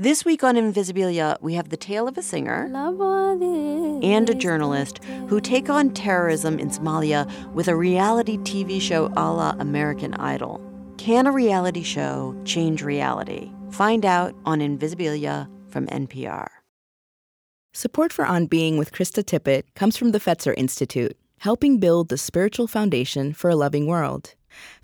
This week on Invisibilia, we have the tale of a singer and a journalist who take on terrorism in Somalia with a reality TV show a la American Idol. Can a reality show change reality? Find out on Invisibilia from NPR. Support for On Being with Krista Tippett comes from the Fetzer Institute, helping build the spiritual foundation for a loving world.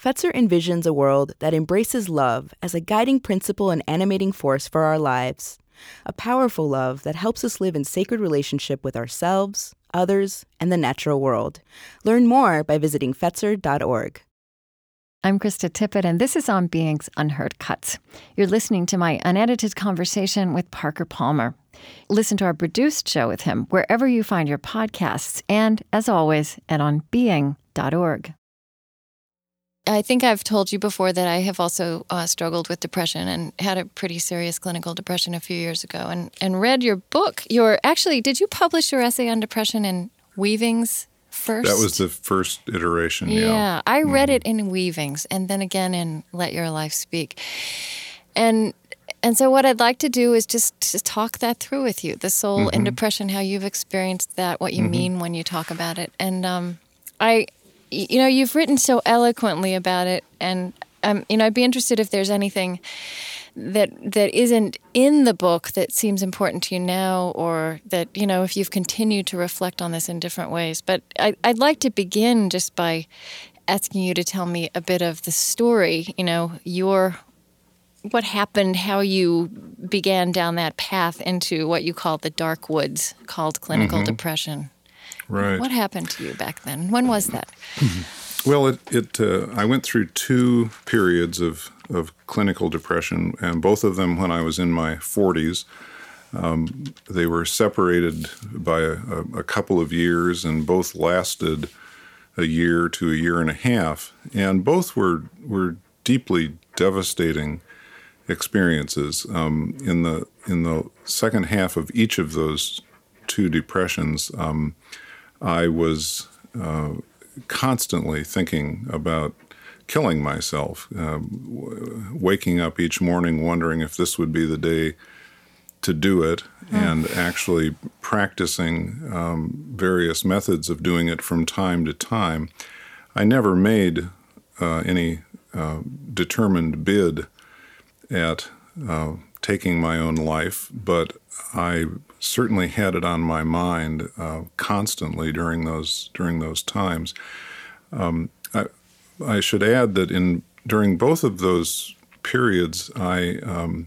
Fetzer envisions a world that embraces love as a guiding principle and animating force for our lives. A powerful love that helps us live in sacred relationship with ourselves, others, and the natural world. Learn more by visiting Fetzer.org. I'm Krista Tippett, and this is On Being's Unheard Cuts. You're listening to my unedited conversation with Parker Palmer. Listen to our produced show with him wherever you find your podcasts, and as always, at onbeing.org. I think I've told you before that I have also uh, struggled with depression and had a pretty serious clinical depression a few years ago, and and read your book. Your actually, did you publish your essay on depression in Weavings first? That was the first iteration. Yeah, yeah. I read it in Weavings, and then again in Let Your Life Speak, and and so what I'd like to do is just to talk that through with you, the soul Mm-hmm. and depression, how you've experienced that, what you mean when you talk about it, and um, I, you know, you've written so eloquently about it, and um, you know, I'd be interested if there's anything that that isn't in the book that seems important to you now, or that you know, if you've continued to reflect on this in different ways. But I, I'd like to begin just by asking you to tell me a bit of the story. You know, your what happened, how you began down that path into what you call the dark woods, called clinical depression. Right. What happened to you back then? When was that? Well, it, it uh, I went through two periods of, of clinical depression, and both of them when I was in my 40s. Um, they were separated by a, a, a couple of years, and both lasted a year to a year and a half, and both were were deeply devastating experiences. Um, in the in the second half of each of those two depressions, um, I was uh, constantly thinking about killing myself, w- waking up each morning wondering if this would be the day to do it, and actually practicing um, various methods of doing it from time to time. I never made uh, any uh, determined bid at uh, taking my own life, but I certainly had it on my mind uh, constantly during those during those times. Um, I, I should add that in during both of those periods, I um,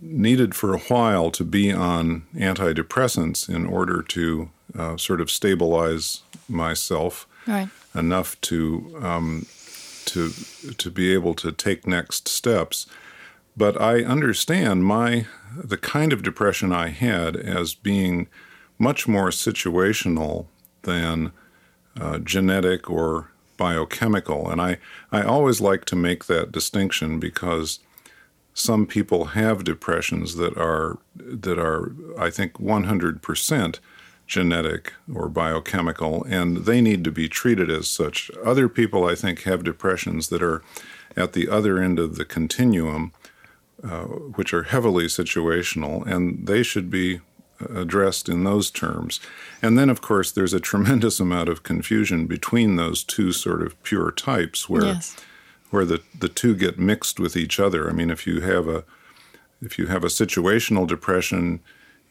needed for a while to be on antidepressants in order to uh, sort of stabilize myself Right. enough to um, to to be able to take next steps. But I understand my the kind of depression I had as being much more situational than uh, genetic or biochemical, and I I always like to make that distinction because some people have depressions that are that are I think 100% genetic or biochemical and they need to be treated as such. Other people I think have depressions that are at the other end of the continuum uh, which are heavily situational and they should be addressed in those terms. And then of course there's a tremendous amount of confusion between those two sort of pure types where Yes. where the, the two get mixed with each other. I mean, if you have a if you have a situational depression,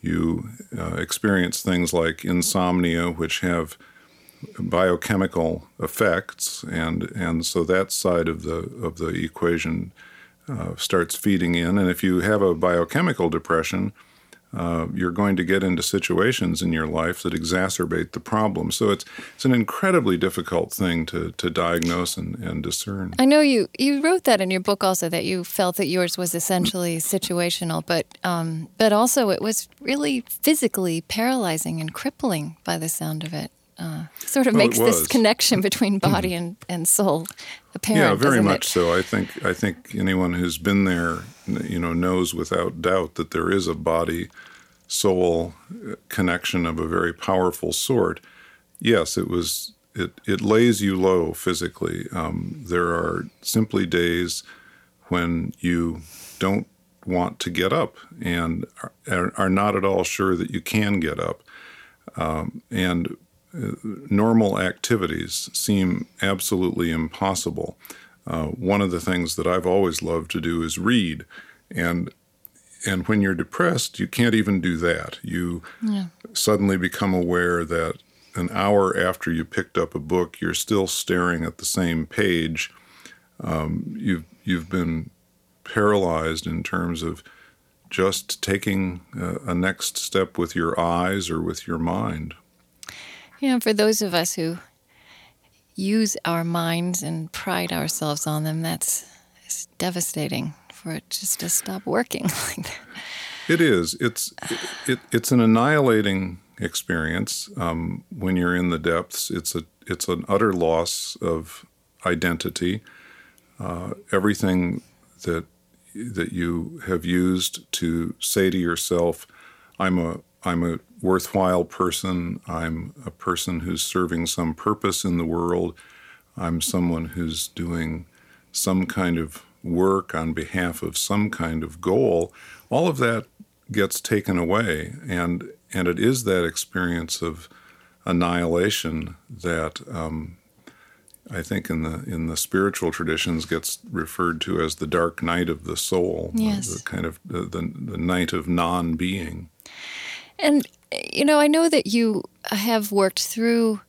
you uh, experience things like insomnia, which have biochemical effects, and and so that side of the of the equation uh, starts feeding in. And if you have a biochemical depression, uh, you're going to get into situations in your life that exacerbate the problem. So it's it's an incredibly difficult thing to to diagnose and, and discern. I know you you wrote that in your book also that you felt that yours was essentially situational, but um, but also it was really physically paralyzing and crippling by the sound of it. Uh, sort of Well, makes this connection between body and, and soul apparent. yeah, very much it? so. I think I think anyone who's been there, you know, knows without doubt that there is a body soul uh, connection of a very powerful sort. Yes, it was. It it lays you low physically. Um, there are simply days when you don't want to get up and are, are not at all sure that you can get up. Um, and normal activities seem absolutely impossible. Uh, one of the things that I've always loved to do is read, and and when you're depressed, you can't even do that. You yeah. suddenly become aware that an hour after you picked up a book, you're still staring at the same page. Um, you've you've been paralyzed in terms of just taking a, a next step with your eyes or with your mind. You know, for those of us who use our minds and pride ourselves on them, that's devastating for it just to stop working like that. It is. It's it, it's an annihilating experience um, when you're in the depths. It's a it's an utter loss of identity. Uh, everything that that you have used to say to yourself, "I'm a I'm a worthwhile person. I'm a person who's serving some purpose in the world. I'm someone who's doing some kind of work on behalf of some kind of goal." All of that gets taken away, and and it is that experience of annihilation that um, I think in the in the spiritual traditions gets referred to as the dark night of the soul, yes. the, kind of the, the, the night of non-being. And you know, I know that you have worked through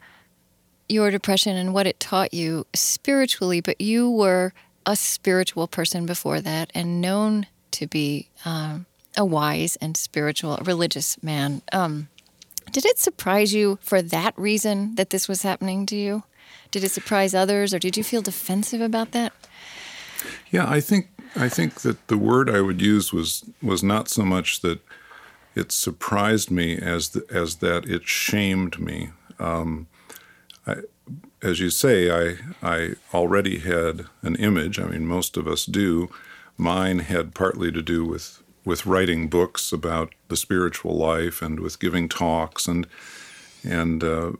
your depression and what it taught you spiritually, but you were a spiritual person before that and known to be um, a wise and spiritual, religious man. Um, did it surprise you for that reason that this was happening to you? Did it surprise others, or did you feel defensive about that? Yeah, I think I think that the word I would use was was not so much that it surprised me as the, as that it shamed me. Um, I, as you say, I I already had an image. I mean, most of us do. Mine had partly to do with with writing books about the spiritual life and with giving talks and and uh,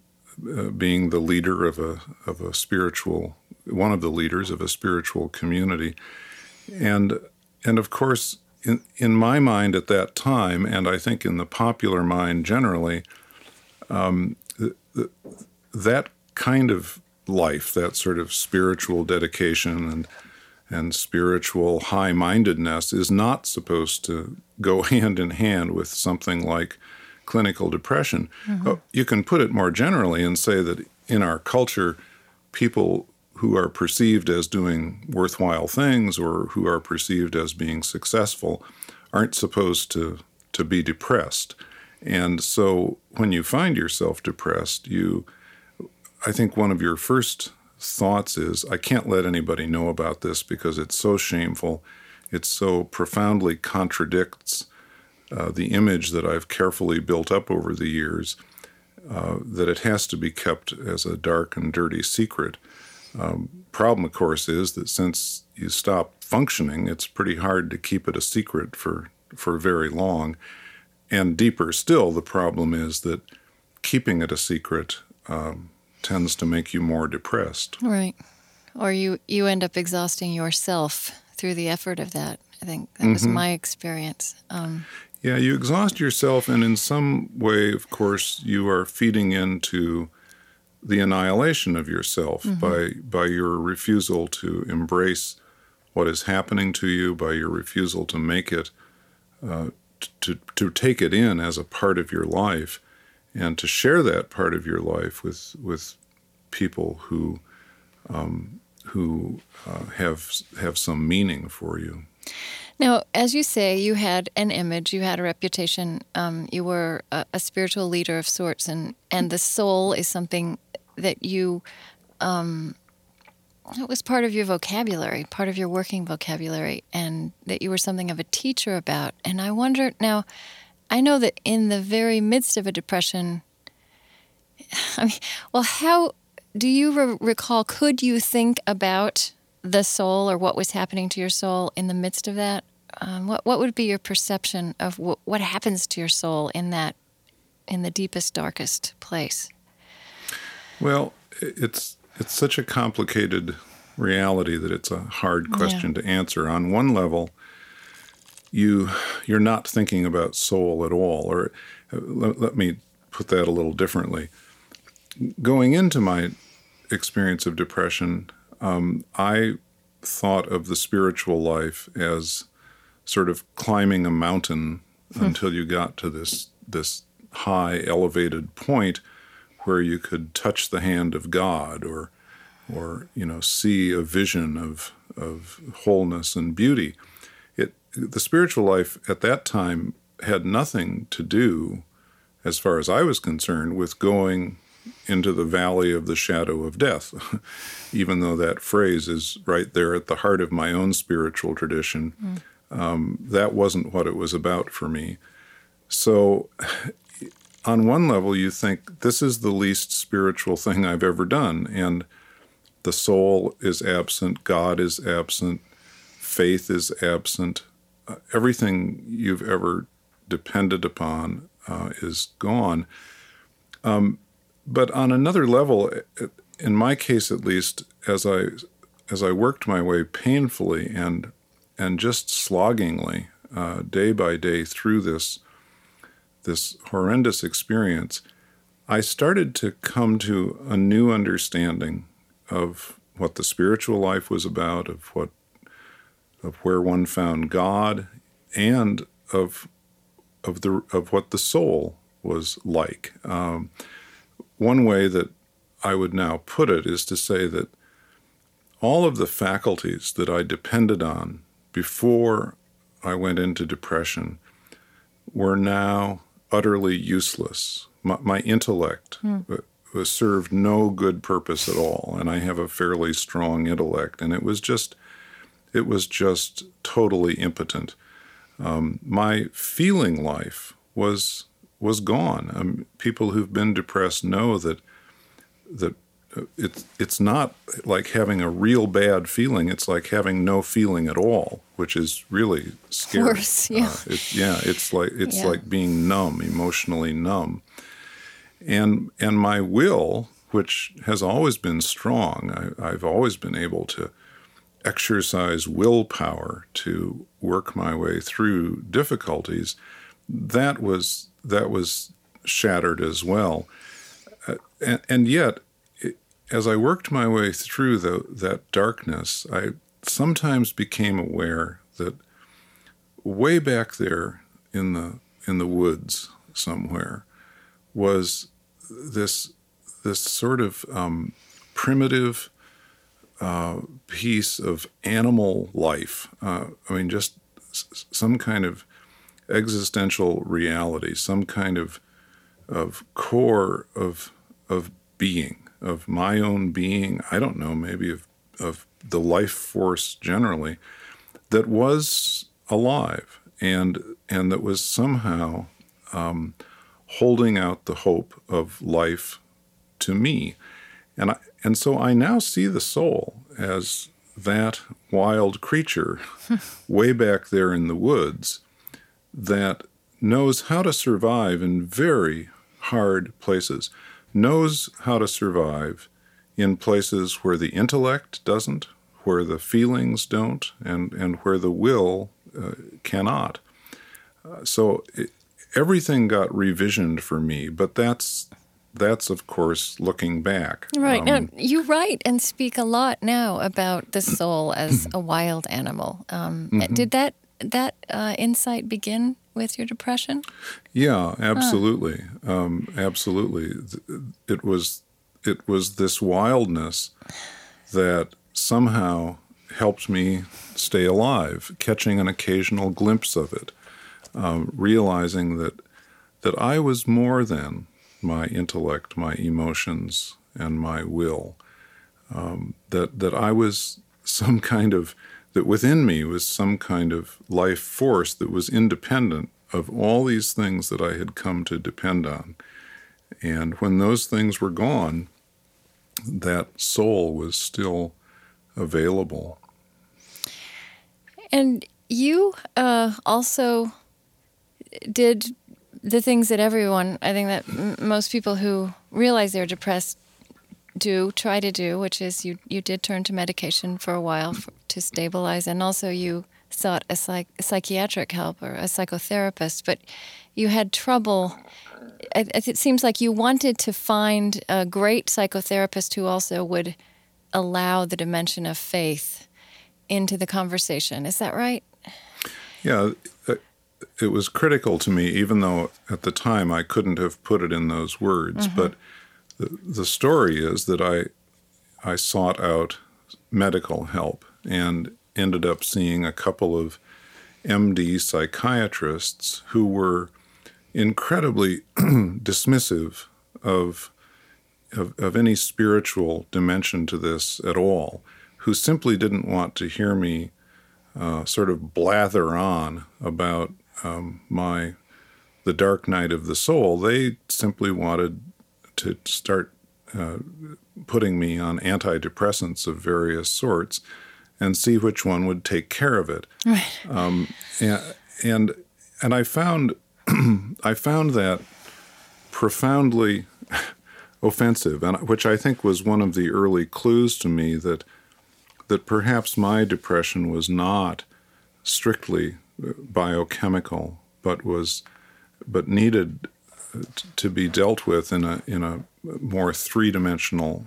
uh, being the leader of a of a spiritual one of the leaders of a spiritual community and and of course in in my mind at that time and I think in the popular mind generally um, the, the, that kind of life that sort of spiritual dedication and and spiritual high mindedness is not supposed to go hand in hand with something like clinical depression. Mm-hmm. you can put it more generally and say that in our culture, people who are perceived as doing worthwhile things or who are perceived as being successful aren't supposed to, to be depressed. And so when you find yourself depressed, you I think one of your first thoughts is I can't let anybody know about this because it's so shameful. It so profoundly contradicts uh, the image that I've carefully built up over the years uh, that it has to be kept as a dark and dirty secret. Um, problem, of course, is that since you stop functioning, it's pretty hard to keep it a secret for, for very long. And deeper still, the problem is that keeping it a secret um, tends to make you more depressed. Right. Or you, you end up exhausting yourself through the effort of that. I think that mm-hmm. was my experience. Um, yeah, you exhaust yourself, and in some way, of course, you are feeding into the annihilation of yourself mm-hmm. by by your refusal to embrace what is happening to you, by your refusal to make it uh, to to take it in as a part of your life, and to share that part of your life with with people who um, who uh, have have some meaning for you. Now, as you say, you had an image, you had a reputation, um, you were a, a, spiritual leader of sorts, and and the soul is something that you. Um, it was part of your vocabulary, part of your working vocabulary, and that you were something of a teacher about. And I wonder now, I know that in the very midst of a depression, I mean, well, how do you re- recall? Could you think about the soul or what was happening to your soul in the midst of that? Um, what what would be your perception of what happens to your soul in that, in the deepest, darkest place? Well, it's it's such a complicated reality that it's a hard question yeah. to answer. On one level, you you're not thinking about soul at all. Or uh, let, let me put that a little differently. Going into my experience of depression, um, I thought of the spiritual life as sort of climbing a mountain hmm. until you got to this this high elevated point where you could touch the hand of God or or you know see a vision of of wholeness and beauty. It the spiritual life at that time had nothing to do, as far as I was concerned, with going into the valley of the shadow of death, even though that phrase is right there at the heart of my own spiritual tradition. Mm. Um, that wasn't what it was about for me. So, on one level, you think this is the least spiritual thing I've ever done. And the soul is absent, God is absent, faith is absent. Uh, everything you've ever depended upon uh, is gone. Um, but on another level, in my case at least, as I as I worked my way painfully and and just sloggingly uh, day by day through this this horrendous experience, I started to come to a new understanding of what the spiritual life was about, of what of where one found God, and of of the of what the soul was like. Um, one way that I would now put it is to say that all of the faculties that I depended on before I went into depression were now utterly useless. My, my intellect hmm. was served no good purpose at all, and I have a fairly strong intellect, and it was just it was just totally impotent. Um, my feeling life was was gone. Um, people who've been depressed know that that it's it's not like having a real bad feeling. It's like having no feeling at all, which is really scary. Worse, yeah. Uh, it, yeah, it's like it's yeah. like being numb, emotionally numb. And and my will, which has always been strong, I, I've always been able to exercise willpower to work my way through difficulties. That was that was shattered as well. Uh, and, and, yet, as I worked my way through the, that darkness, I sometimes became aware that way back there in the in the woods somewhere was this this sort of um, primitive uh, piece of animal life. Uh, I mean, just s- some kind of existential reality, some kind of of core of of being, of my own being. I don't know, maybe of of the life force generally, that was alive and and that was somehow um, holding out the hope of life to me, and I, and so I now see the soul as that wild creature way back there in the woods that knows how to survive in very hard places, knows how to survive in places where the intellect doesn't, where the feelings don't, and, and where the will uh, cannot. Uh, so it, everything got revisioned for me, but that's that's of course looking back. Right. Um, now you write and speak a lot now about the soul as a wild animal. Um, mm-hmm. Did that that uh, insight begin with your depression? Yeah, absolutely, huh. um, absolutely. It was it was this wildness that somehow helped me stay alive, catching an occasional glimpse of it, um, realizing that that I was more than my intellect, my emotions, and my will. Um, that that I was some kind of that within me was some kind of life force that was independent of all these things that I had come to depend on. And when those things were gone, that soul was still available. And you uh, also did the things that everyone, I think that m- most people who realize they're depressed do try to do, which is you you did turn to medication for a while for, to stabilize, and also you sought a, psych- psychiatric help or a psychotherapist, but you had trouble. It, it seems like you wanted to find a great psychotherapist who also would allow the dimension of faith into the conversation. Is that right? Yeah, it was critical to me, even though at the time I couldn't have put it in those words. Mm-hmm. But the, the story is that I I sought out medical help and ended up seeing a couple of MD psychiatrists who were incredibly dismissive of, of, of any spiritual dimension to this at all, who simply didn't want to hear me uh, sort of blather on about um, my the dark night of the soul. They simply wanted to start uh, putting me on antidepressants of various sorts and see which one would take care of it. Right. Um, and, and and I found I found that profoundly offensive, and which I think was one of the early clues to me that that perhaps my depression was not strictly biochemical, but was but needed to be dealt with in a in a more three dimensional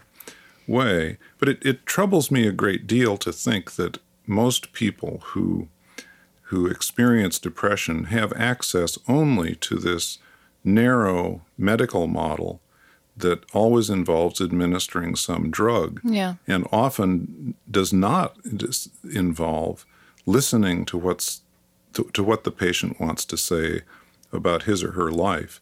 way. But it, it troubles me a great deal to think that most people who who experience depression have access only to this narrow medical model that always involves administering some drug yeah. and often does not involve listening to what's to, to, what the patient wants to say about his or her life.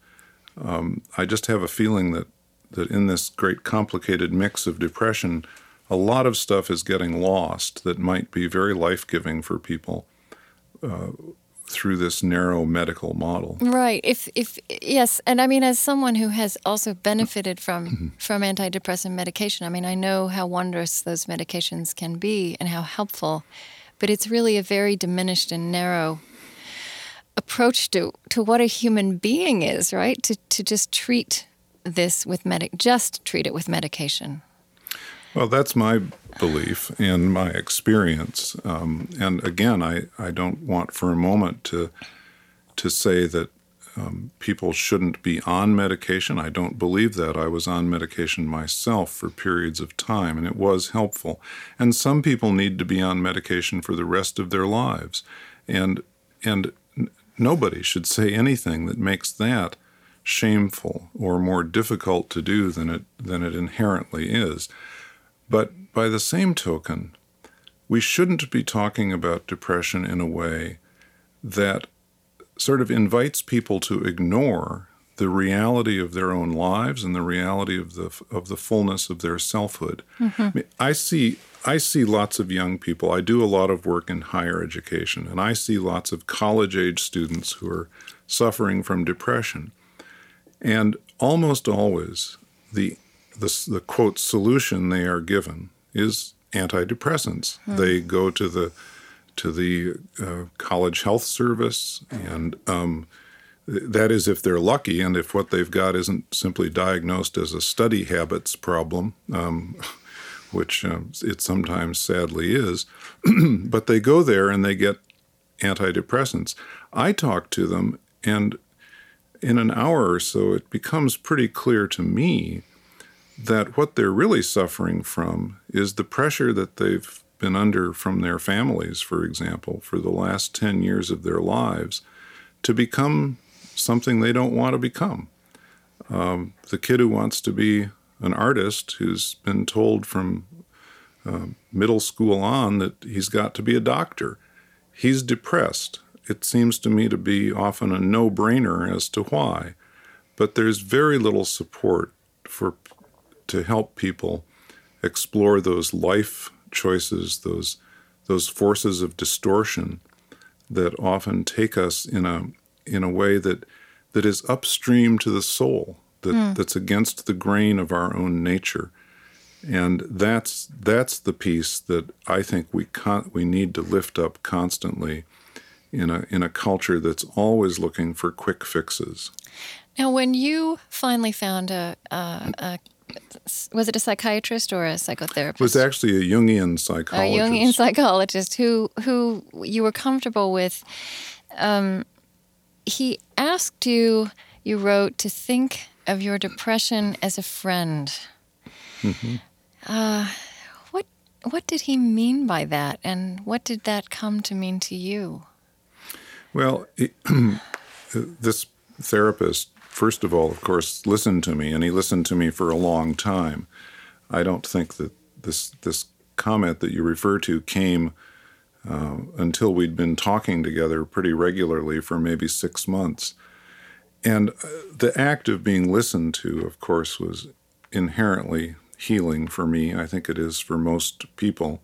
Um, I just have a feeling that that in this great complicated mix of depression, a lot of stuff is getting lost that might be very life giving for people. Uh, through this narrow medical model. Right. If if yes, and I mean as someone who has also benefited from mm-hmm. from antidepressant medication, I mean I know how wondrous those medications can be and how helpful, but it's really a very diminished and narrow approach to to what a human being is, right? To to just treat this with medic just treat it with medication. Well, that's my belief and my experience. Um, and again, I, I don't want for a moment to to say that um, people shouldn't be on medication. I don't believe that. I was on medication myself for periods of time, and it was helpful. And some people need to be on medication for the rest of their lives, and and nobody should say anything that makes that shameful or more difficult to do than it than it inherently is. But by the same token, we shouldn't be talking about depression in a way that sort of invites people to ignore the reality of their own lives and the reality of the of the fullness of their selfhood. Mm-hmm. I, mean, I see I see lots of young people. I do a lot of work in higher education, and I see lots of college age students who are suffering from depression. And almost always, the the, the quote solution they are given is antidepressants. Hmm. They go to the to the uh, college health service, and um, that is if they're lucky, and if what they've got isn't simply diagnosed as a study habits problem, um, which um, it sometimes sadly is. but they go there and they get antidepressants. I talk to them, and in an hour or so, it becomes pretty clear to me that what they're really suffering from is the pressure that they've been under from their families, for example, for the last 10 years of their lives to become something they don't want to become. Um, the kid who wants to be an artist who's been told from uh, middle school on that he's got to be a doctor, he's depressed. It seems to me to be often a no brainer as to why. But there's very little support for to help people explore those life choices, those those forces of distortion that often take us in a in a way that that is upstream to the soul, that, mm. that's against the grain of our own nature. And that's that's the piece that I think we con- we need to lift up constantly in a in a culture that's always looking for quick fixes. Now, when you finally found a, a, a was it a psychiatrist or a psychotherapist? It was actually a Jungian psychologist. A Jungian psychologist who who you were comfortable with. Um, he asked you, you wrote, to think of your depression as a friend. Mm-hmm. Uh, what what did he mean by that, and what did that come to mean to you? Well, this therapist, first of all, of course, listened to me, and he listened to me for a long time. I don't think that this this comment that you refer to came uh, until we'd been talking together pretty regularly for maybe six months. And uh, the act of being listened to, of course, was inherently healing for me. I think it is for most people.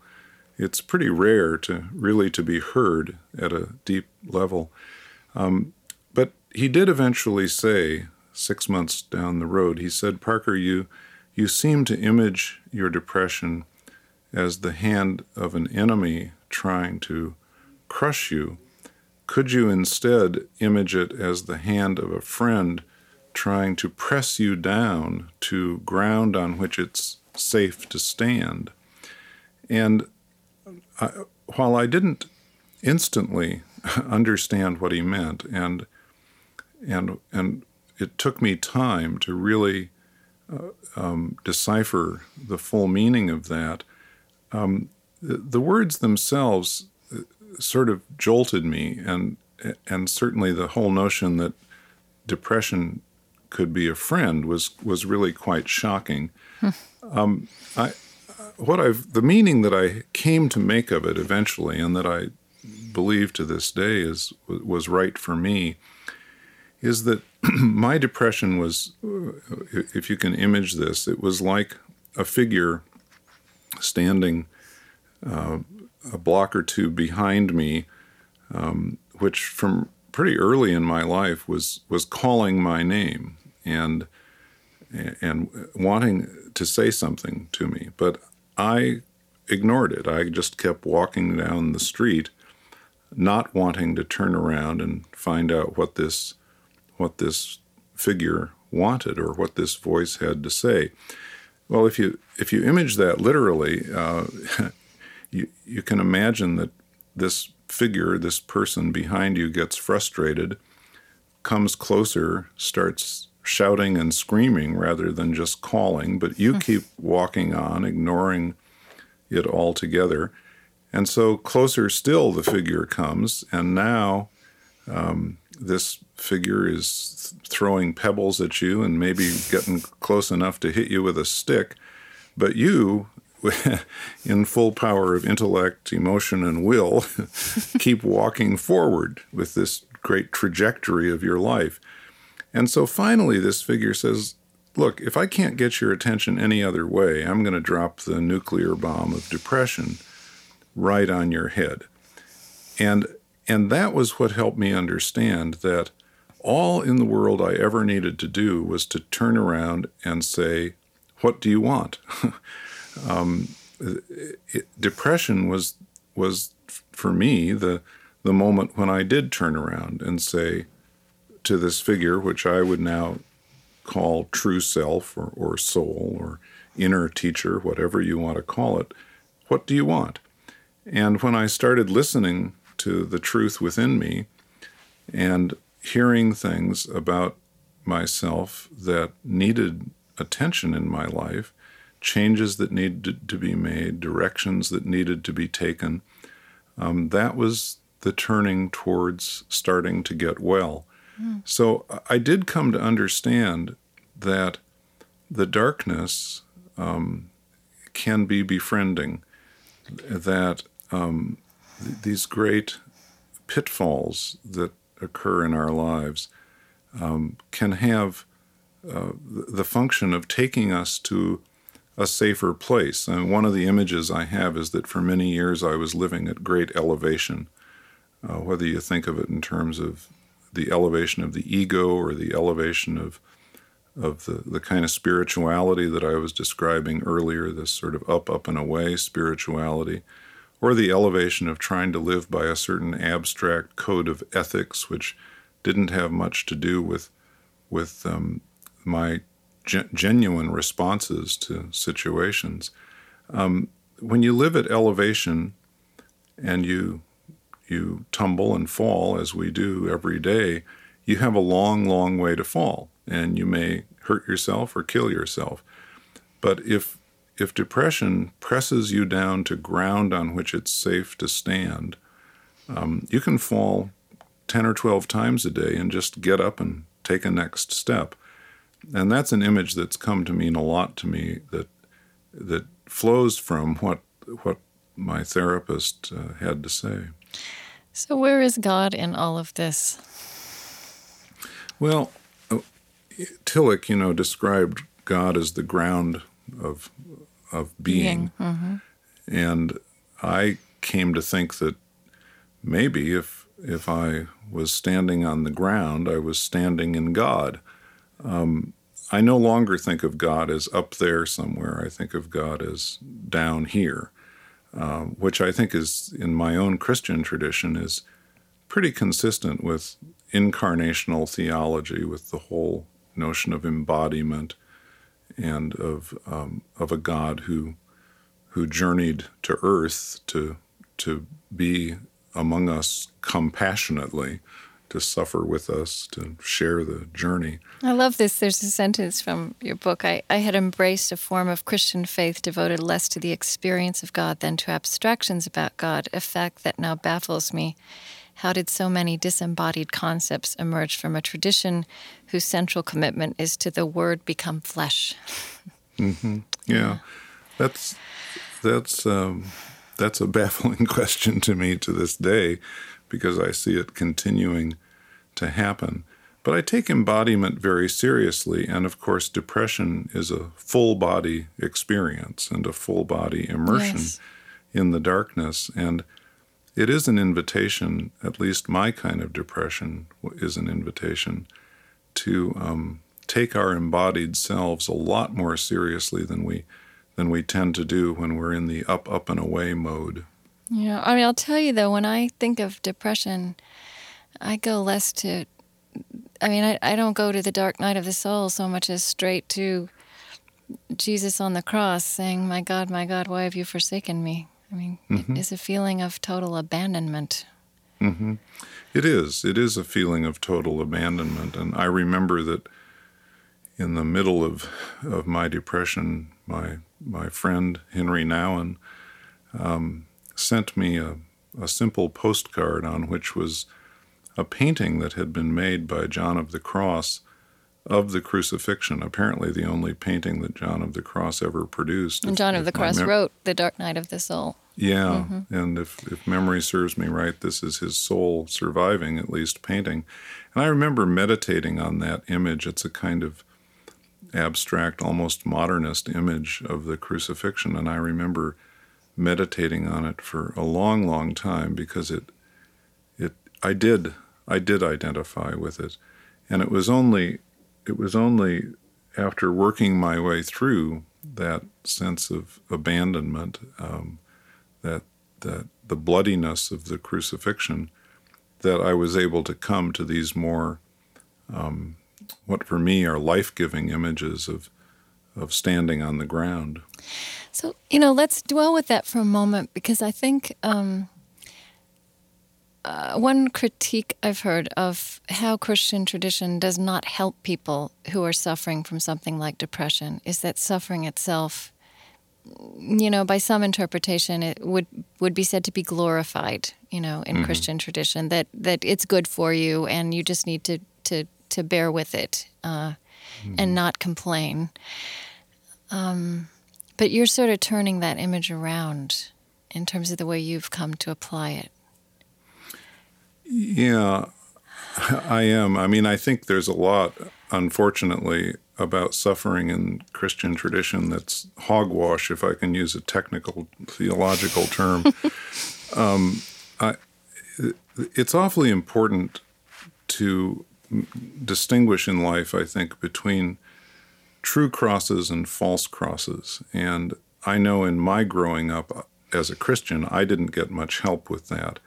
It's pretty rare to really to be heard at a deep level. Um, but he did eventually say, six months down the road, he said, Parker, you you seem to image your depression as the hand of an enemy trying to crush you. Could you instead image it as the hand of a friend trying to press you down to ground on which it's safe to stand? And I, while I didn't instantly understand what he meant, and and and it took me time to really uh, um, decipher the full meaning of that. Um, the, the, words themselves uh, sort of jolted me, and and certainly the whole notion that depression could be a friend was was really quite shocking. Hmm. um, I, what I've the meaning that I came to make of it eventually, and that I believe to this day is was right for me, is that my depression was, if you can image this, it was like a figure standing uh, a block or two behind me, um, which from pretty early in my life was was calling my name and and wanting to say something to me, but I ignored it. I just kept walking down the street, not wanting to turn around and find out what this what this figure wanted or what this voice had to say. Well, if you if you image that literally, uh, you you can imagine that this figure, this person behind you, gets frustrated, comes closer, starts shouting and screaming rather than just calling, but you hmm. keep walking on, ignoring it altogether. And so closer still the figure comes, and now um, this figure is throwing pebbles at you and maybe getting close enough to hit you with a stick. But you, in full power of intellect, emotion, and will, keep walking forward with this great trajectory of your life. And so finally, this figure says, Look, if I can't get your attention any other way, I'm going to drop the nuclear bomb of depression right on your head. And and that was what helped me understand that all in the world I ever needed to do was to turn around and say, What do you want? um, it, depression was, was for me the, the moment when I did turn around and say to this figure, which I would now call true self or, or soul or inner teacher, whatever you want to call it, What do you want? And when I started listening to the truth within me and hearing things about myself that needed attention in my life, changes that needed to be made, directions that needed to be taken. Um, that was the turning towards starting to get well. So I did come to understand that the darkness um, can be befriending, that um, these great pitfalls that occur in our lives um, can have uh, the function of taking us to a safer place. And one of the images I have is that for many years I was living at great elevation, uh, whether you think of it in terms of the elevation of the ego or the elevation of of the, the kind of spirituality that I was describing earlier, this sort of up, up, and away spirituality or the elevation of trying to live by a certain abstract code of ethics, which didn't have much to do with with um, my gen- genuine responses to situations. Um, when you live at elevation and you you tumble and fall as we do every day, you have a long, long way to fall, and you may hurt yourself or kill yourself. But if if depression presses you down to ground on which it's safe to stand, um, you can fall 10 or 12 times a day and just get up and take a next step. And that's an image that's come to mean a lot to me that that flows from what what my therapist uh, had to say. So where is God in all of this? Well, uh, Tillich, you know, described God as the ground of of being. Mm-hmm. and I came to think that maybe if if I was standing on the ground, I was standing in God. Um, I no longer think of God as up there somewhere. I think of God as down here, uh, which I think is, in my own Christian tradition, is pretty consistent with incarnational theology, with the whole notion of embodiment and of um, of a God who who journeyed to earth to to be among us compassionately, to suffer with us, to share the journey. I love this. There's a sentence from your book. I, I had embraced a form of Christian faith devoted less to the experience of God than to abstractions about God, a fact that now baffles me. How did so many disembodied concepts emerge from a tradition whose central commitment is to the Word become flesh? Mm-hmm. Yeah. yeah, that's that's um, that's a baffling question to me to this day because I see it continuing to happen. But I take embodiment very seriously, and of course, depression is a full body experience and a full body immersion yes. in the darkness. And it is an invitation, at least my kind of depression is an invitation to um, take our embodied selves a lot more seriously than we than we tend to do when we're in the up, up, and away mode. Yeah, I mean, I'll tell you though, when I think of depression, I go less to, I mean, I, I don't go to the dark night of the soul so much as straight to Jesus on the cross saying, My God, my God, why have you forsaken me? I mean, mm-hmm. it is a feeling of total abandonment. Mm-hmm. It is. It is a feeling of total abandonment. And I remember that in the middle of, of my depression, my my friend Henry Nouwen um, sent me a, a simple postcard on which was a painting that had been made by John of the Cross of the crucifixion, apparently the only painting that John of the Cross ever produced. And John if, of the Cross mem- wrote The Dark Night of the Soul. Yeah, mm-hmm. and if, if memory serves me right, this is his sole surviving, at least painting. And I remember meditating on that image. It's a kind of abstract, almost modernist image of the crucifixion. And I remember meditating on it for a long, long time because it, it, I did, I did identify with it, and it was only, it was only after working my way through that sense of abandonment, um, that that the bloodiness of the crucifixion, that I was able to come to these more um, what for me are life-giving images of of standing on the ground. So you know, let's dwell with that for a moment because I think um, uh, one critique I've heard of how Christian tradition does not help people who are suffering from something like depression is that suffering itself you know, by some interpretation, it would would be said to be glorified. You know, in mm-hmm. Christian tradition, that that it's good for you, and you just need to to to bear with it uh, mm. and not complain. Um, but you're sort of turning that image around in terms of the way you've come to apply it. Yeah, I am. I mean, I think there's a lot, unfortunately, about suffering in Christian tradition that's hogwash, if I can use a technical theological term. um, I, it's awfully important to distinguish in life, I think, between true crosses and false crosses. And I know in my growing up as a Christian, I didn't get much help with that.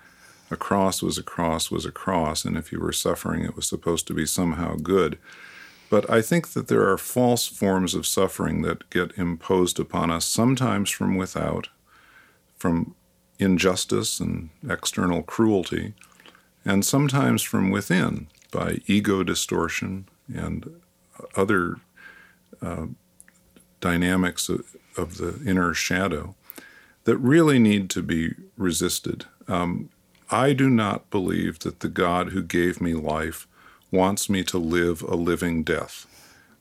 A cross was a cross was a cross, and if you were suffering, it was supposed to be somehow good. But I think that there are false forms of suffering that get imposed upon us, sometimes from without, from injustice and external cruelty, and sometimes from within by ego distortion and other uh, dynamics of, of, the inner shadow that really need to be resisted. Um, I do not believe that the God who gave me life wants me to live a living death.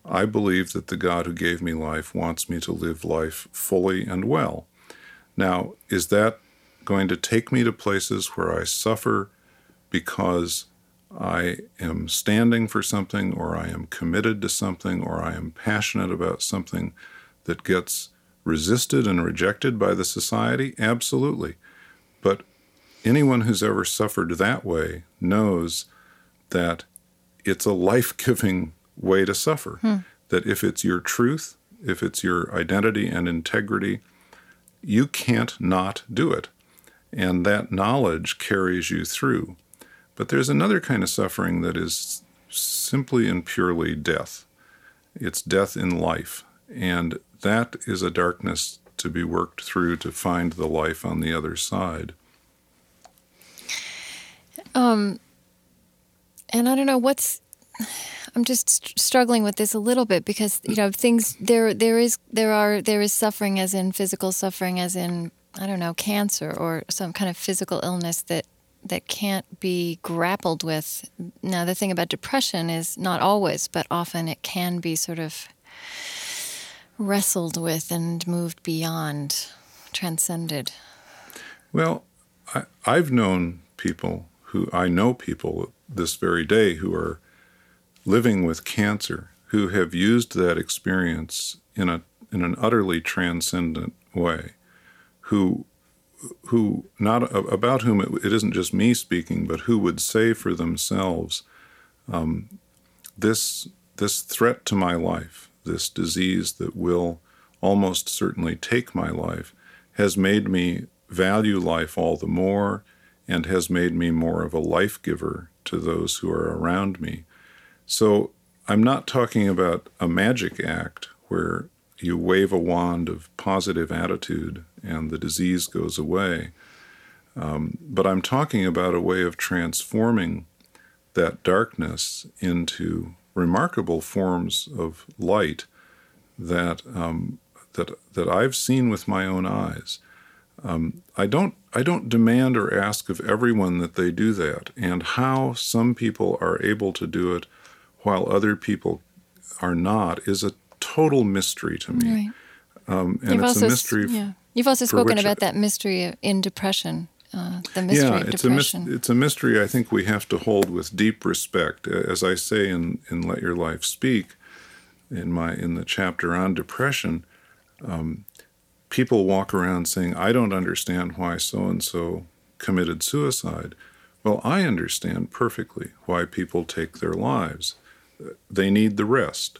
I believe that the God who gave me life wants me to live life fully and well. Now, is that going to take me to places where I suffer because I am standing for something, or I am committed to something, or I am passionate about something that gets resisted and rejected by the society? Absolutely. But anyone who's ever suffered that way knows that it's a life giving way to suffer. Hmm. That if it's your truth, if it's your identity and integrity, you can't not do it. And that knowledge carries you through. But there's another kind of suffering that is simply and purely death. It's death in life. And that is a darkness to be worked through to find the life on the other side. Um, and I don't know what's. I'm just struggling with this a little bit because you know things there there is there are there is suffering as in physical suffering as in I don't know cancer or some kind of physical illness that that can't be grappled with. Now the thing about depression is not always, but often it can be sort of wrestled with and moved beyond, transcended. Well, I, I've known people who I know people this very day who are living with cancer who have used that experience in a in an utterly transcendent way who who not about whom it, it isn't just me speaking but who would say for themselves um, this this threat to my life this disease that will almost certainly take my life has made me value life all the more and has made me more of a life giver to those who are around me. So I'm not talking about a magic act where you wave a wand of positive attitude and the disease goes away. Um, but I'm talking about a way of transforming that darkness into remarkable forms of light that um, that that I've seen with my own eyes. Um, I don't I don't demand or ask of everyone that they do that, and how some people are able to do it while other people are not is a total mystery to me. Right. Um, and You've it's also, a mystery. Yeah. You've also spoken about I, that mystery in depression. Uh, the mystery yeah, of it's depression. A mis- it's a mystery I think we have to hold with deep respect. As I say in, in Let Your Life Speak, in my in the chapter on depression, um, people walk around saying, I don't understand why so and so committed suicide. Well, I understand perfectly why people take their lives. They need the rest.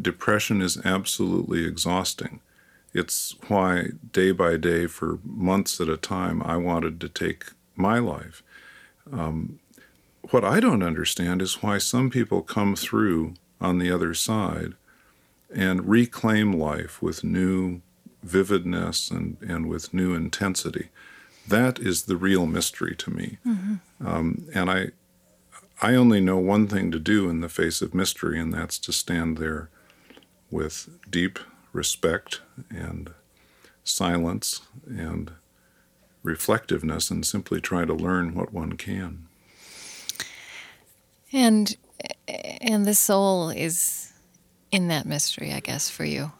Depression is absolutely exhausting. It's why, day by day, for months at a time, I wanted to take my life. Um, what I don't understand is why some people come through on the other side and reclaim life with new vividness and, and with new intensity. That is the real mystery to me. Mm-hmm. Um, and I, I only know one thing to do in the face of mystery, and that's to stand there with deep respect and silence and reflectiveness and simply try to learn what one can. And and the soul is in that mystery, I guess, for you.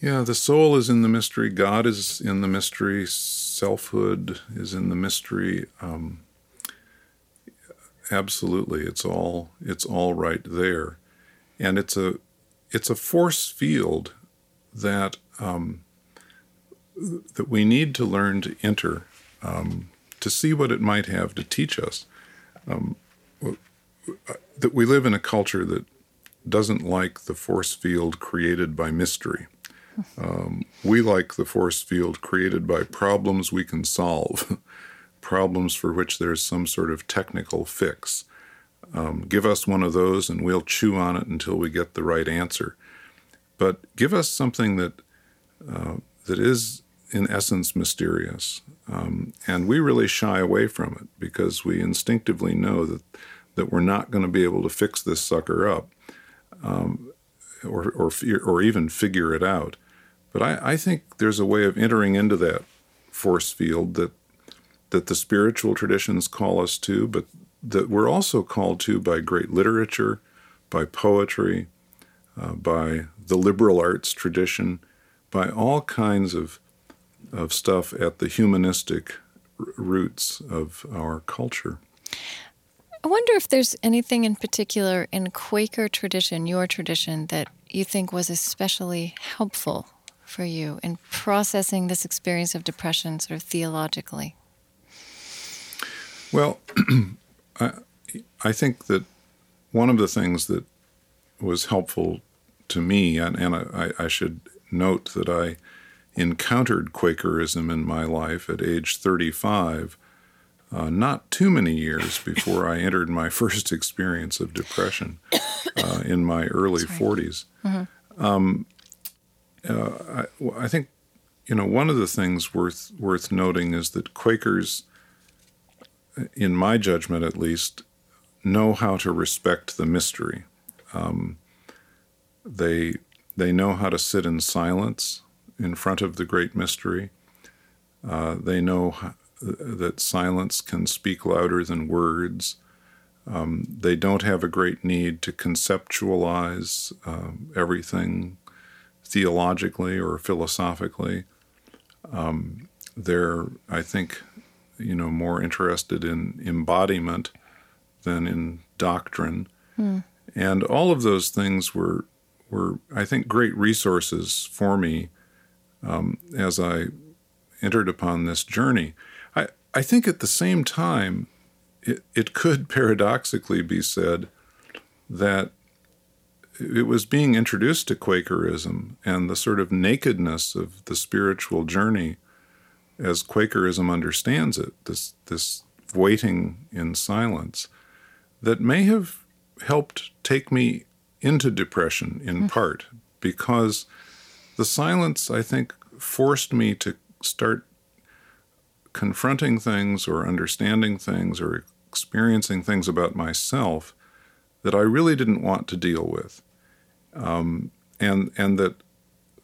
Yeah, the soul is in the mystery. God is in the mystery. Selfhood is in the mystery. Um, absolutely, it's all it's all right there, and it's a it's a force field that um, that we need to learn to enter um, to see what it might have to teach us. Um, that we live in a culture that doesn't like the force field created by mystery. Um, we like the force field created by problems we can solve, problems for which there's some sort of technical fix. Um, give us one of those and we'll chew on it until we get the right answer. But give us something that uh, that is in essence mysterious, um, and we really shy away from it because we instinctively know that that we're not going to be able to fix this sucker up, um, or or or even figure it out. But I, I think there's a way of entering into that force field that that the spiritual traditions call us to, but that we're also called to by great literature, by poetry, uh, by the liberal arts tradition, by all kinds of of stuff at the humanistic r- roots of our culture. I wonder if there's anything in particular in Quaker tradition, your tradition, that you think was especially helpful for you in processing this experience of depression sort of theologically? Well, I, I think that one of the things that was helpful to me, and, and I, I should note that I encountered Quakerism in my life at age 35, uh, not too many years before I entered my first experience of depression uh, in my early Sorry. 40s. Mm-hmm. Um, I, I, think, you know, one of the things worth worth noting is that Quakers, in my judgment at least, know how to respect the mystery. Um, they they know how to sit in silence in front of the great mystery. Uh, they know that silence can speak louder than words. Um, they don't have a great need to conceptualize uh, everything theologically or philosophically. Um, they're, I think, you know, more interested in embodiment than in doctrine. Mm. And all of those things were were, I think, great resources for me um, as I entered upon this journey. I, I think at the same time, it, it could paradoxically be said that it was being introduced to Quakerism and the sort of nakedness of the spiritual journey as Quakerism understands it, this, this waiting in silence, that may have helped take me into depression in mm-hmm. part because the silence, I think, forced me to start confronting things or understanding things or experiencing things about myself that I really didn't want to deal with. Um, and, and that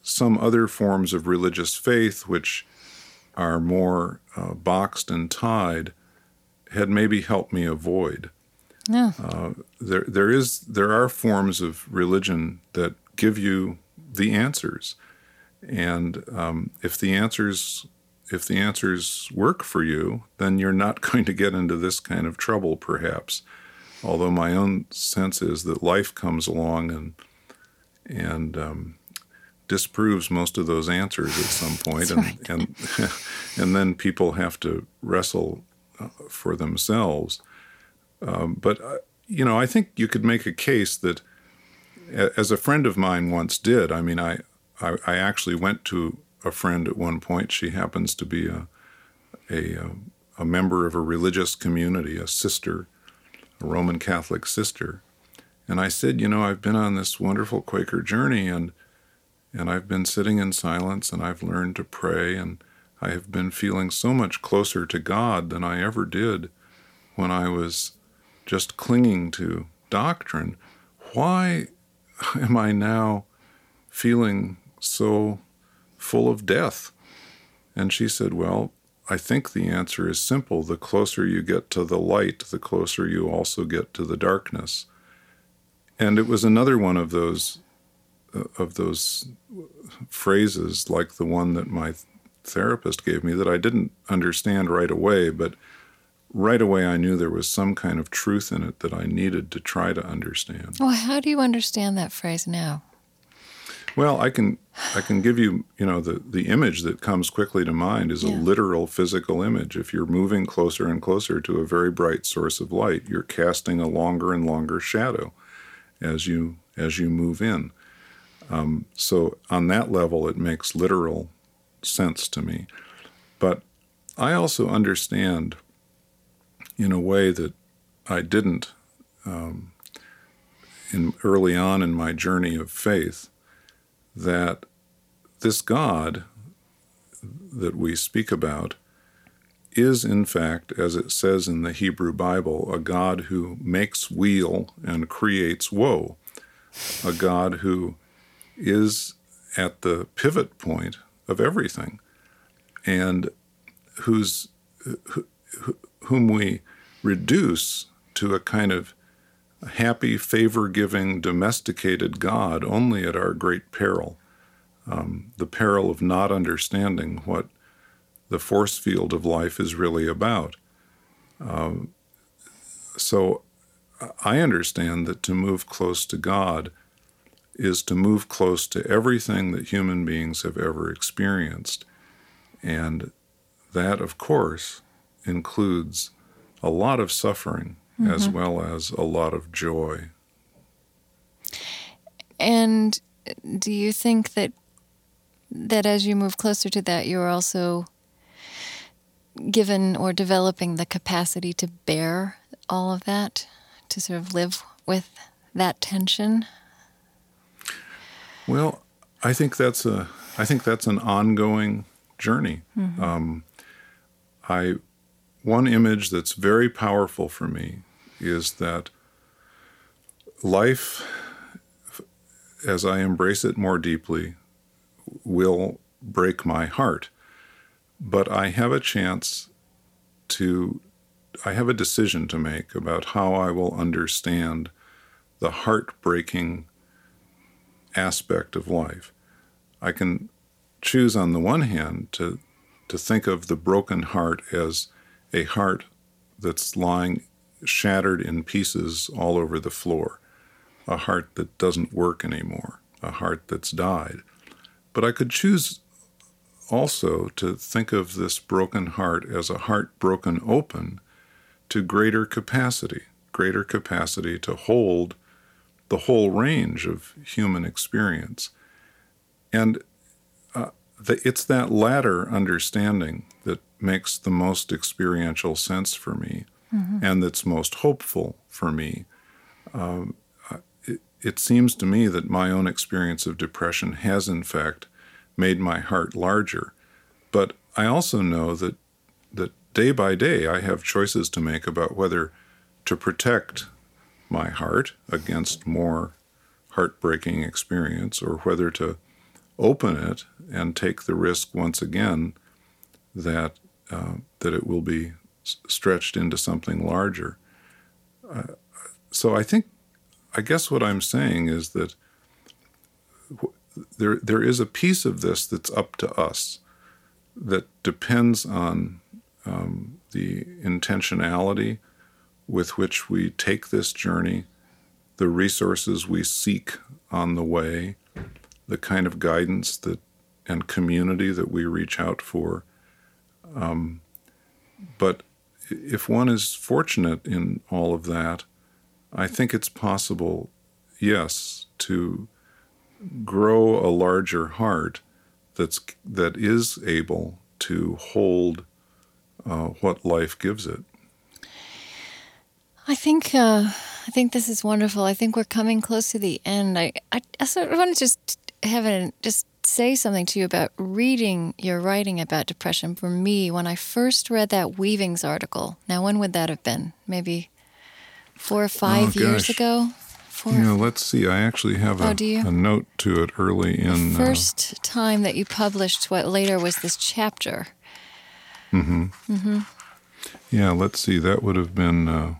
some other forms of religious faith, which are more uh, boxed and tied, had maybe helped me avoid. No. Uh, there, there is, there are forms of religion that give you the answers, and um, if the answers, if the answers work for you, then you're not going to get into this kind of trouble, perhaps. Although my own sense is that life comes along and and um, disproves most of those answers at some point, and right. and and then people have to wrestle uh, for themselves. Um, but, uh, you know, I think you could make a case that, as a friend of mine once did, I mean, I, I, I actually went to a friend at one point. She happens to be a, a, uh, a member of a religious community, a sister, a Roman Catholic sister. And I said, you know, I've been on this wonderful Quaker journey and and I've been sitting in silence and I've learned to pray and I have been feeling so much closer to God than I ever did when I was just clinging to doctrine, why am I now feeling so full of death? And she said, Well, I think the answer is simple. The closer you get to the light, the closer you also get to the darkness. And it was another one of those uh, of those phrases like the one that my therapist gave me that I didn't understand right away, but right away I knew there was some kind of truth in it that I needed to try to understand. Well, how do you understand that phrase now? Well, I can I can give you, you know, the, the image that comes quickly to mind is yeah. a literal physical image. If you're moving closer and closer to a very bright source of light, you're casting a longer and longer shadow as you as you move in. Um, so on that level, it makes literal sense to me. But I also understand in a way that I didn't um, in early on in my journey of faith that this God that we speak about is, in fact, as it says in the Hebrew Bible, a God who makes weal and creates woe, a God who is at the pivot point of everything, and whose, whom we reduce to a kind of happy, favor giving, domesticated God only at our great peril. Um, the peril of not understanding what the force field of life is really about. Um, so I understand that to move close to God is to move close to everything that human beings have ever experienced. And that, of course, includes a lot of suffering mm-hmm. as well as a lot of joy. And do you think that that as you move closer to that, you're also given or developing the capacity to bear all of that, to sort of live with that tension? Well, I think that's a I think that's an ongoing journey. Mm-hmm. Um, I one image that's very powerful for me is that life, as I embrace it more deeply, will break my heart. But I have a chance to, I have a decision to make about how I will understand the heartbreaking aspect of life. I can choose, on the one hand, to, to think of the broken heart as a heart that's lying shattered in pieces all over the floor, a heart that doesn't work anymore, a heart that's died. But I could choose also to think of this broken heart as a heart broken open to greater capacity, greater capacity to hold the whole range of human experience. And uh, the, it's that latter understanding that makes the most experiential sense for me mm-hmm. and that's most hopeful for me. Um, it, it seems to me that my own experience of depression has, in fact, made my heart larger. But I also know that that day by day I have choices to make about whether to protect my heart against more heartbreaking experience or whether to open it and take the risk once again that uh, that it will be stretched into something larger. Uh, so I think, I guess what I'm saying is that there there is a piece of this that's up to us that depends on um, the intentionality with which we take this journey, the resources we seek on the way, the kind of guidance that and community that we reach out for. Um, but if one is fortunate in all of that, I think it's possible, yes, to grow a larger heart that's that is able to hold uh, what life gives it. I think uh, I think this is wonderful. I think we're coming close to the end. I I, I sort of want to just have a, just say something to you about reading your writing about depression. For me, when I first read that Weavings article, now when would that have been? Maybe four or five oh, years ago? Yeah, let's see. I actually have a, oh, a note to it early in. The uh, first uh, time that you published what later was this chapter. Mm hmm. Mm hmm. Yeah, let's see. That would have been. Uh,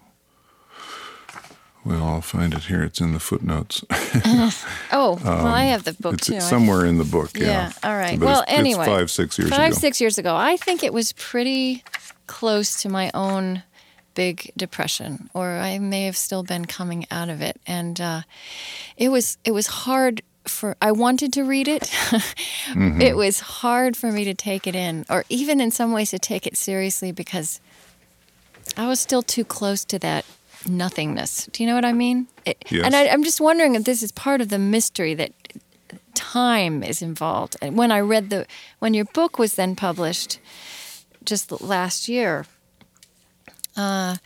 well, I'll find it here. It's in the footnotes. oh, well, I um, have the book it's too. somewhere in the book. Yeah. yeah all right. But well, it's, anyway, it's five, six years five, ago. Five, six years ago. I think it was pretty close to my own big depression, or I may have still been coming out of it, and uh, it was it was hard for I wanted to read it. mm-hmm. It was hard for me to take it in, or even in some ways to take it seriously because I was still too close to that nothingness. Do you know what I mean? It, yes. And I, I'm just wondering if this is part of the mystery that time is involved. And when I read the, when your book was then published just last year, uh,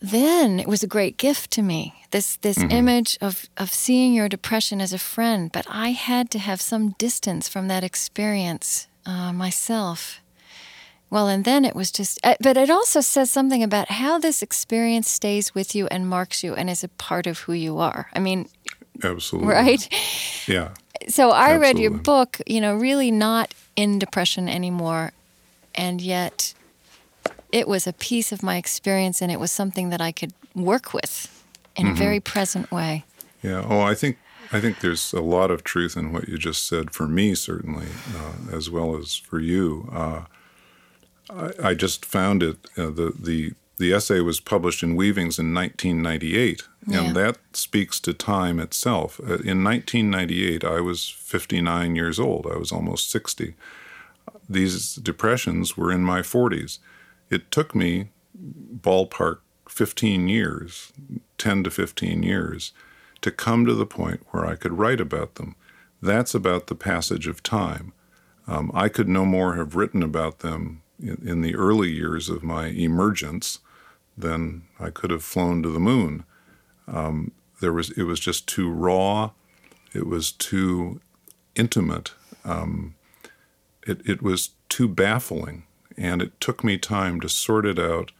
then it was a great gift to me. This this mm-hmm. image of of seeing your depression as a friend, but I had to have some distance from that experience uh, myself. Well, and then it was just, uh, but it also says something about how this experience stays with you and marks you and is a part of who you are. I mean, absolutely. Right? Yeah. So I absolutely. read your book, you know, really not in depression anymore. And yet it was a piece of my experience and it was something that I could work with in mm-hmm. a very present way. Yeah. Oh, I think I think there's a lot of truth in what you just said for me, certainly, uh, as well as for you. Uh, I, I, just found it. Uh, the the the essay was published in Weavings in 1998, yeah. and that speaks to time itself. Uh, in 1998, I was 59 years old. I was almost 60. These depressions were in my 40s. It took me ballpark 15 years, 10 to 15 years, to come to the point where I could write about them. That's about the passage of time. Um, I could no more have written about them in, in the early years of my emergence than I could have flown to the moon. Um, there was it was just too raw, it was too intimate, um, it it was too baffling, and it took me time to sort it out,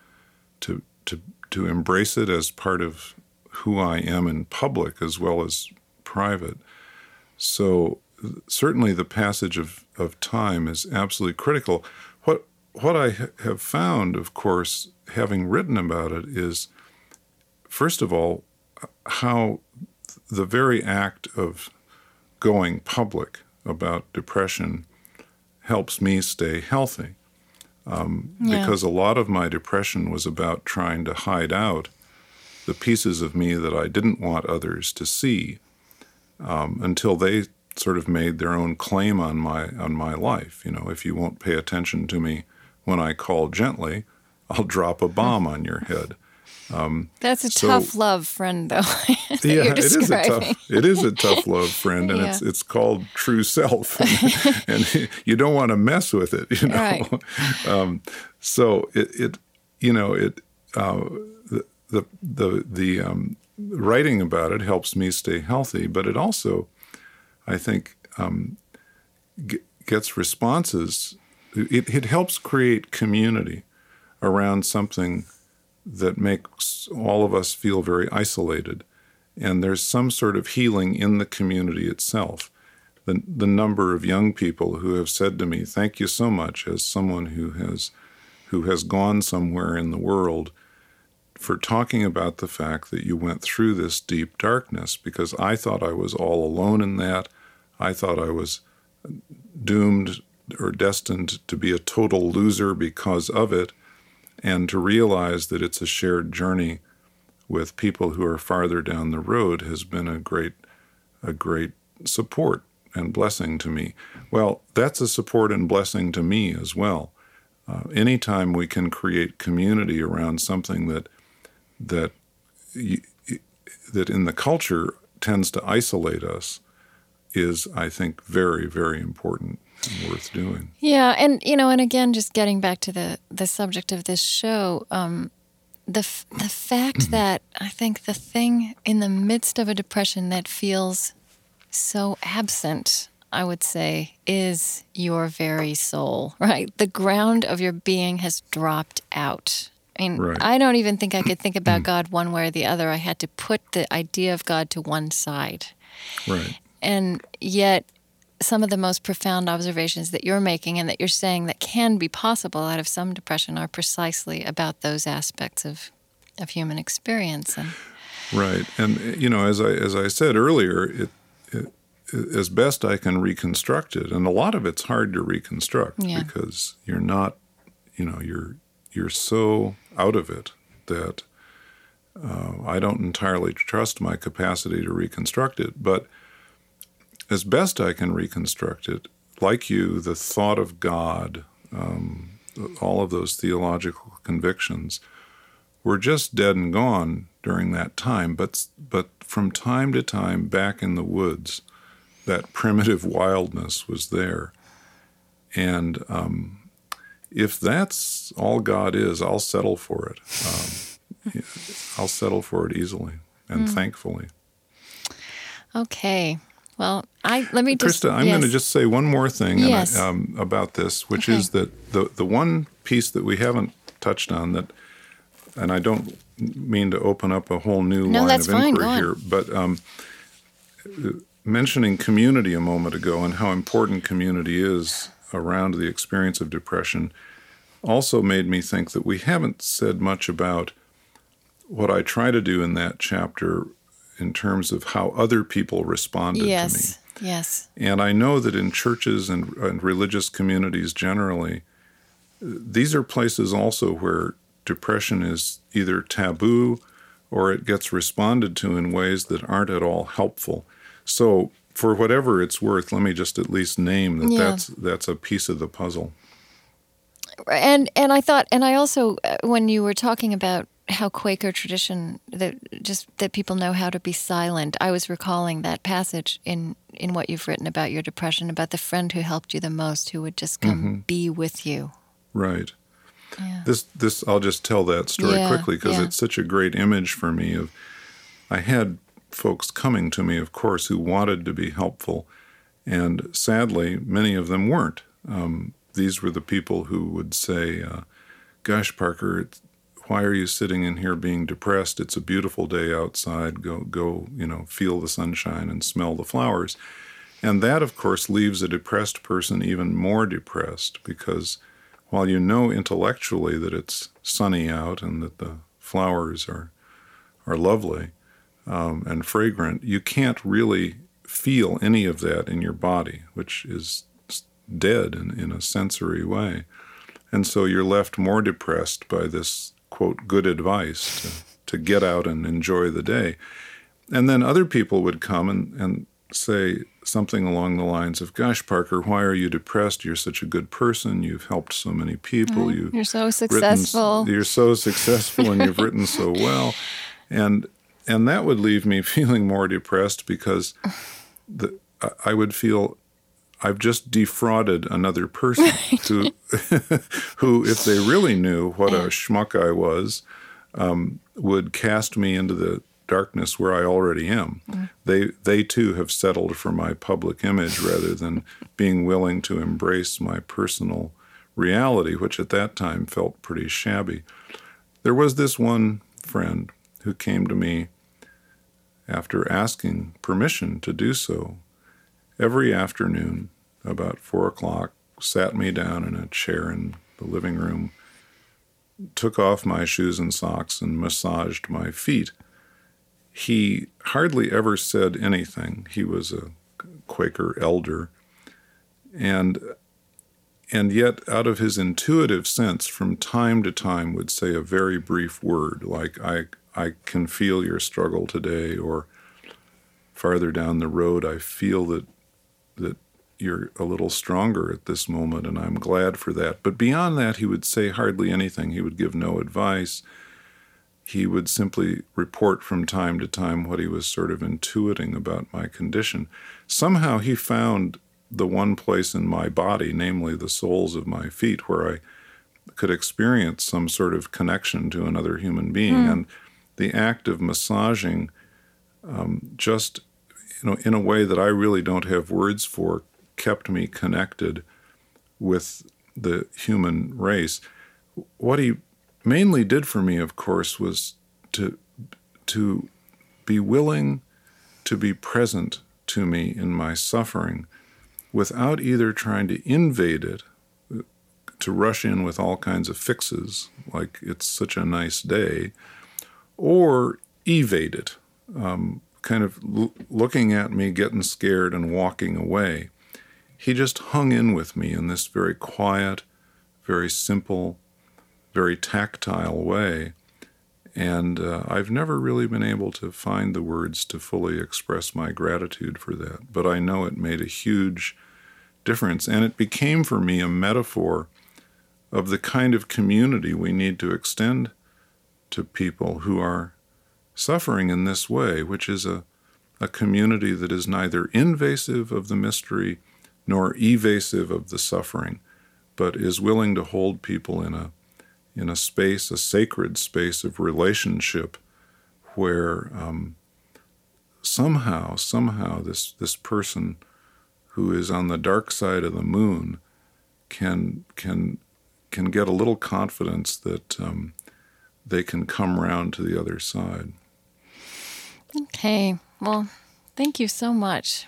to to to embrace it as part of who I am in public as well as private. So certainly the passage of, of time is absolutely critical. What what I ha- have found, of course, having written about it, is first of all how the very act of going public about depression helps me stay healthy. Um, yeah. Because a lot of my depression was about trying to hide out the pieces of me that I didn't want others to see um, until they sort of made their own claim on my on my life. You know, if you won't pay attention to me when I call gently, I'll drop a bomb on your head. Um, That's a so, tough love friend, though. yeah, it is a tough. It is a tough love friend, and yeah. it's it's called true self, and, and, you don't want to mess with it, you know. Right. Um, so it, it, you know, it uh, the the the, the um, writing about it helps me stay healthy, but it also, I think, um, g- gets responses. It, it helps create community around something that makes all of us feel very isolated. And there's some sort of healing in the community itself. The, the number of young people who have said to me, Thank you so much, as someone who has, who has gone somewhere in the world, for talking about the fact that you went through this deep darkness, because I thought I was all alone in that. I thought I was doomed or destined to be a total loser because of it and to realize that it's a shared journey with people who are farther down the road has been a great a great support and blessing to me. Well, that's a support and blessing to me as well. Uh, anytime we can create community around something that that that in the culture tends to isolate us is, I think, very very important and worth doing. Yeah, and you know, and again, just getting back to the the subject of this show, um, the the fact mm-hmm. that I think the thing in the midst of a depression that feels so absent, I would say, is your very soul. Right, the ground of your being has dropped out. I mean, right. I don't even think I could think about mm-hmm. God one way or the other. I had to put the idea of God to one side. Right. And yet, some of the most profound observations that you're making and that you're saying that can be possible out of some depression are precisely about those aspects of of human experience and right and you know as i as i said earlier it, it as best i can reconstruct it and a lot of it's hard to reconstruct yeah. because you're not you know you're you're so out of it that uh, i don't entirely trust my capacity to reconstruct it but as best I can reconstruct it, like you, the thought of God, um, all of those theological convictions were just dead and gone during that time. But, but from time to time, back in the woods, that primitive wildness was there. And um, if that's all God is, I'll settle for it. Um, I'll settle for it easily and mm. thankfully. Okay. Well, I let me just. Krista, I'm yes. going to just say one more thing yes. I, um, about this, which okay. is that the the one piece that we haven't touched on that, and I don't mean to open up a whole new no, line of inquiry here, but um, mentioning community a moment ago and how important community is around the experience of depression also made me think that we haven't said much about what I try to do in that chapter in terms of how other people responded yes, to me. Yes. Yes. And I know that in churches and, and religious communities generally, these are places also where depression is either taboo or it gets responded to in ways that aren't at all helpful. So, for whatever it's worth, let me just at least name that yeah. that's that's a piece of the puzzle. And and I thought, and I also, uh, when you were talking about how Quaker tradition that just that people know how to be silent. I was recalling that passage in in what you've written about your depression, about the friend who helped you the most, who would just come mm-hmm. be with you. Right. Yeah. This this I'll just tell that story yeah, quickly because yeah. it's such a great image for me of I had folks coming to me, of course, who wanted to be helpful, and sadly, many of them weren't. Um, these were the people who would say, uh, "Gosh, Parker, why are you sitting in here being depressed? It's a beautiful day outside. Go, go, you know, feel the sunshine and smell the flowers." And that, of course, leaves a depressed person even more depressed because while you know intellectually that it's sunny out and that the flowers are are lovely um, and fragrant, you can't really feel any of that in your body, which is dead in, in a sensory way. And so you're left more depressed by this quote good advice to, to get out and enjoy the day. And then other people would come and, and say something along the lines of, "Gosh, Parker, why are you depressed? You're such a good person. You've helped so many people. You, are so successful. Written, you're so successful, and you've written so well." And and that would leave me feeling more depressed because the, I would feel I've just defrauded another person who, who, if they really knew what a schmuck I was, um, would cast me into the darkness where I already am. Mm. They they too have settled for my public image rather than being willing to embrace my personal reality, which at that time felt pretty shabby. There was this one friend who came to me after asking permission to do so every afternoon about four o'clock, sat me down in a chair in the living room, took off my shoes and socks, and massaged my feet he hardly ever said anything. He was a Quaker elder. And and yet out of his intuitive sense from time to time would say a very brief word like I I can feel your struggle today or farther down the road I feel that you're a little stronger at this moment and I'm glad for that. But beyond that he would say hardly anything. He would give no advice he would simply report from time to time what he was sort of intuiting about my condition. Somehow he found the one place in my body, namely the soles of my feet, where I could experience some sort of connection to another human being. Mm. And the act of massaging um, just you know in a way that I really don't have words for kept me connected with the human race. What he mainly did for me, of course, was to to be willing to be present to me in my suffering without either trying to invade it, to rush in with all kinds of fixes, like it's such a nice day, or evade it, um, kind of l- looking at me, getting scared, and walking away. He just hung in with me in this very quiet, very simple, very tactile way. And uh, I've never really been able to find the words to fully express my gratitude for that. But I know it made a huge difference. And it became for me a metaphor of the kind of community we need to extend to people who are suffering in this way, which is a, a community that is neither invasive of the mystery nor evasive of the suffering, but is willing to hold people in a in a space, a sacred space of relationship, where um, somehow, somehow, this this person who is on the dark side of the moon can can can get a little confidence that um, they can come round to the other side. Okay. Well, thank you so much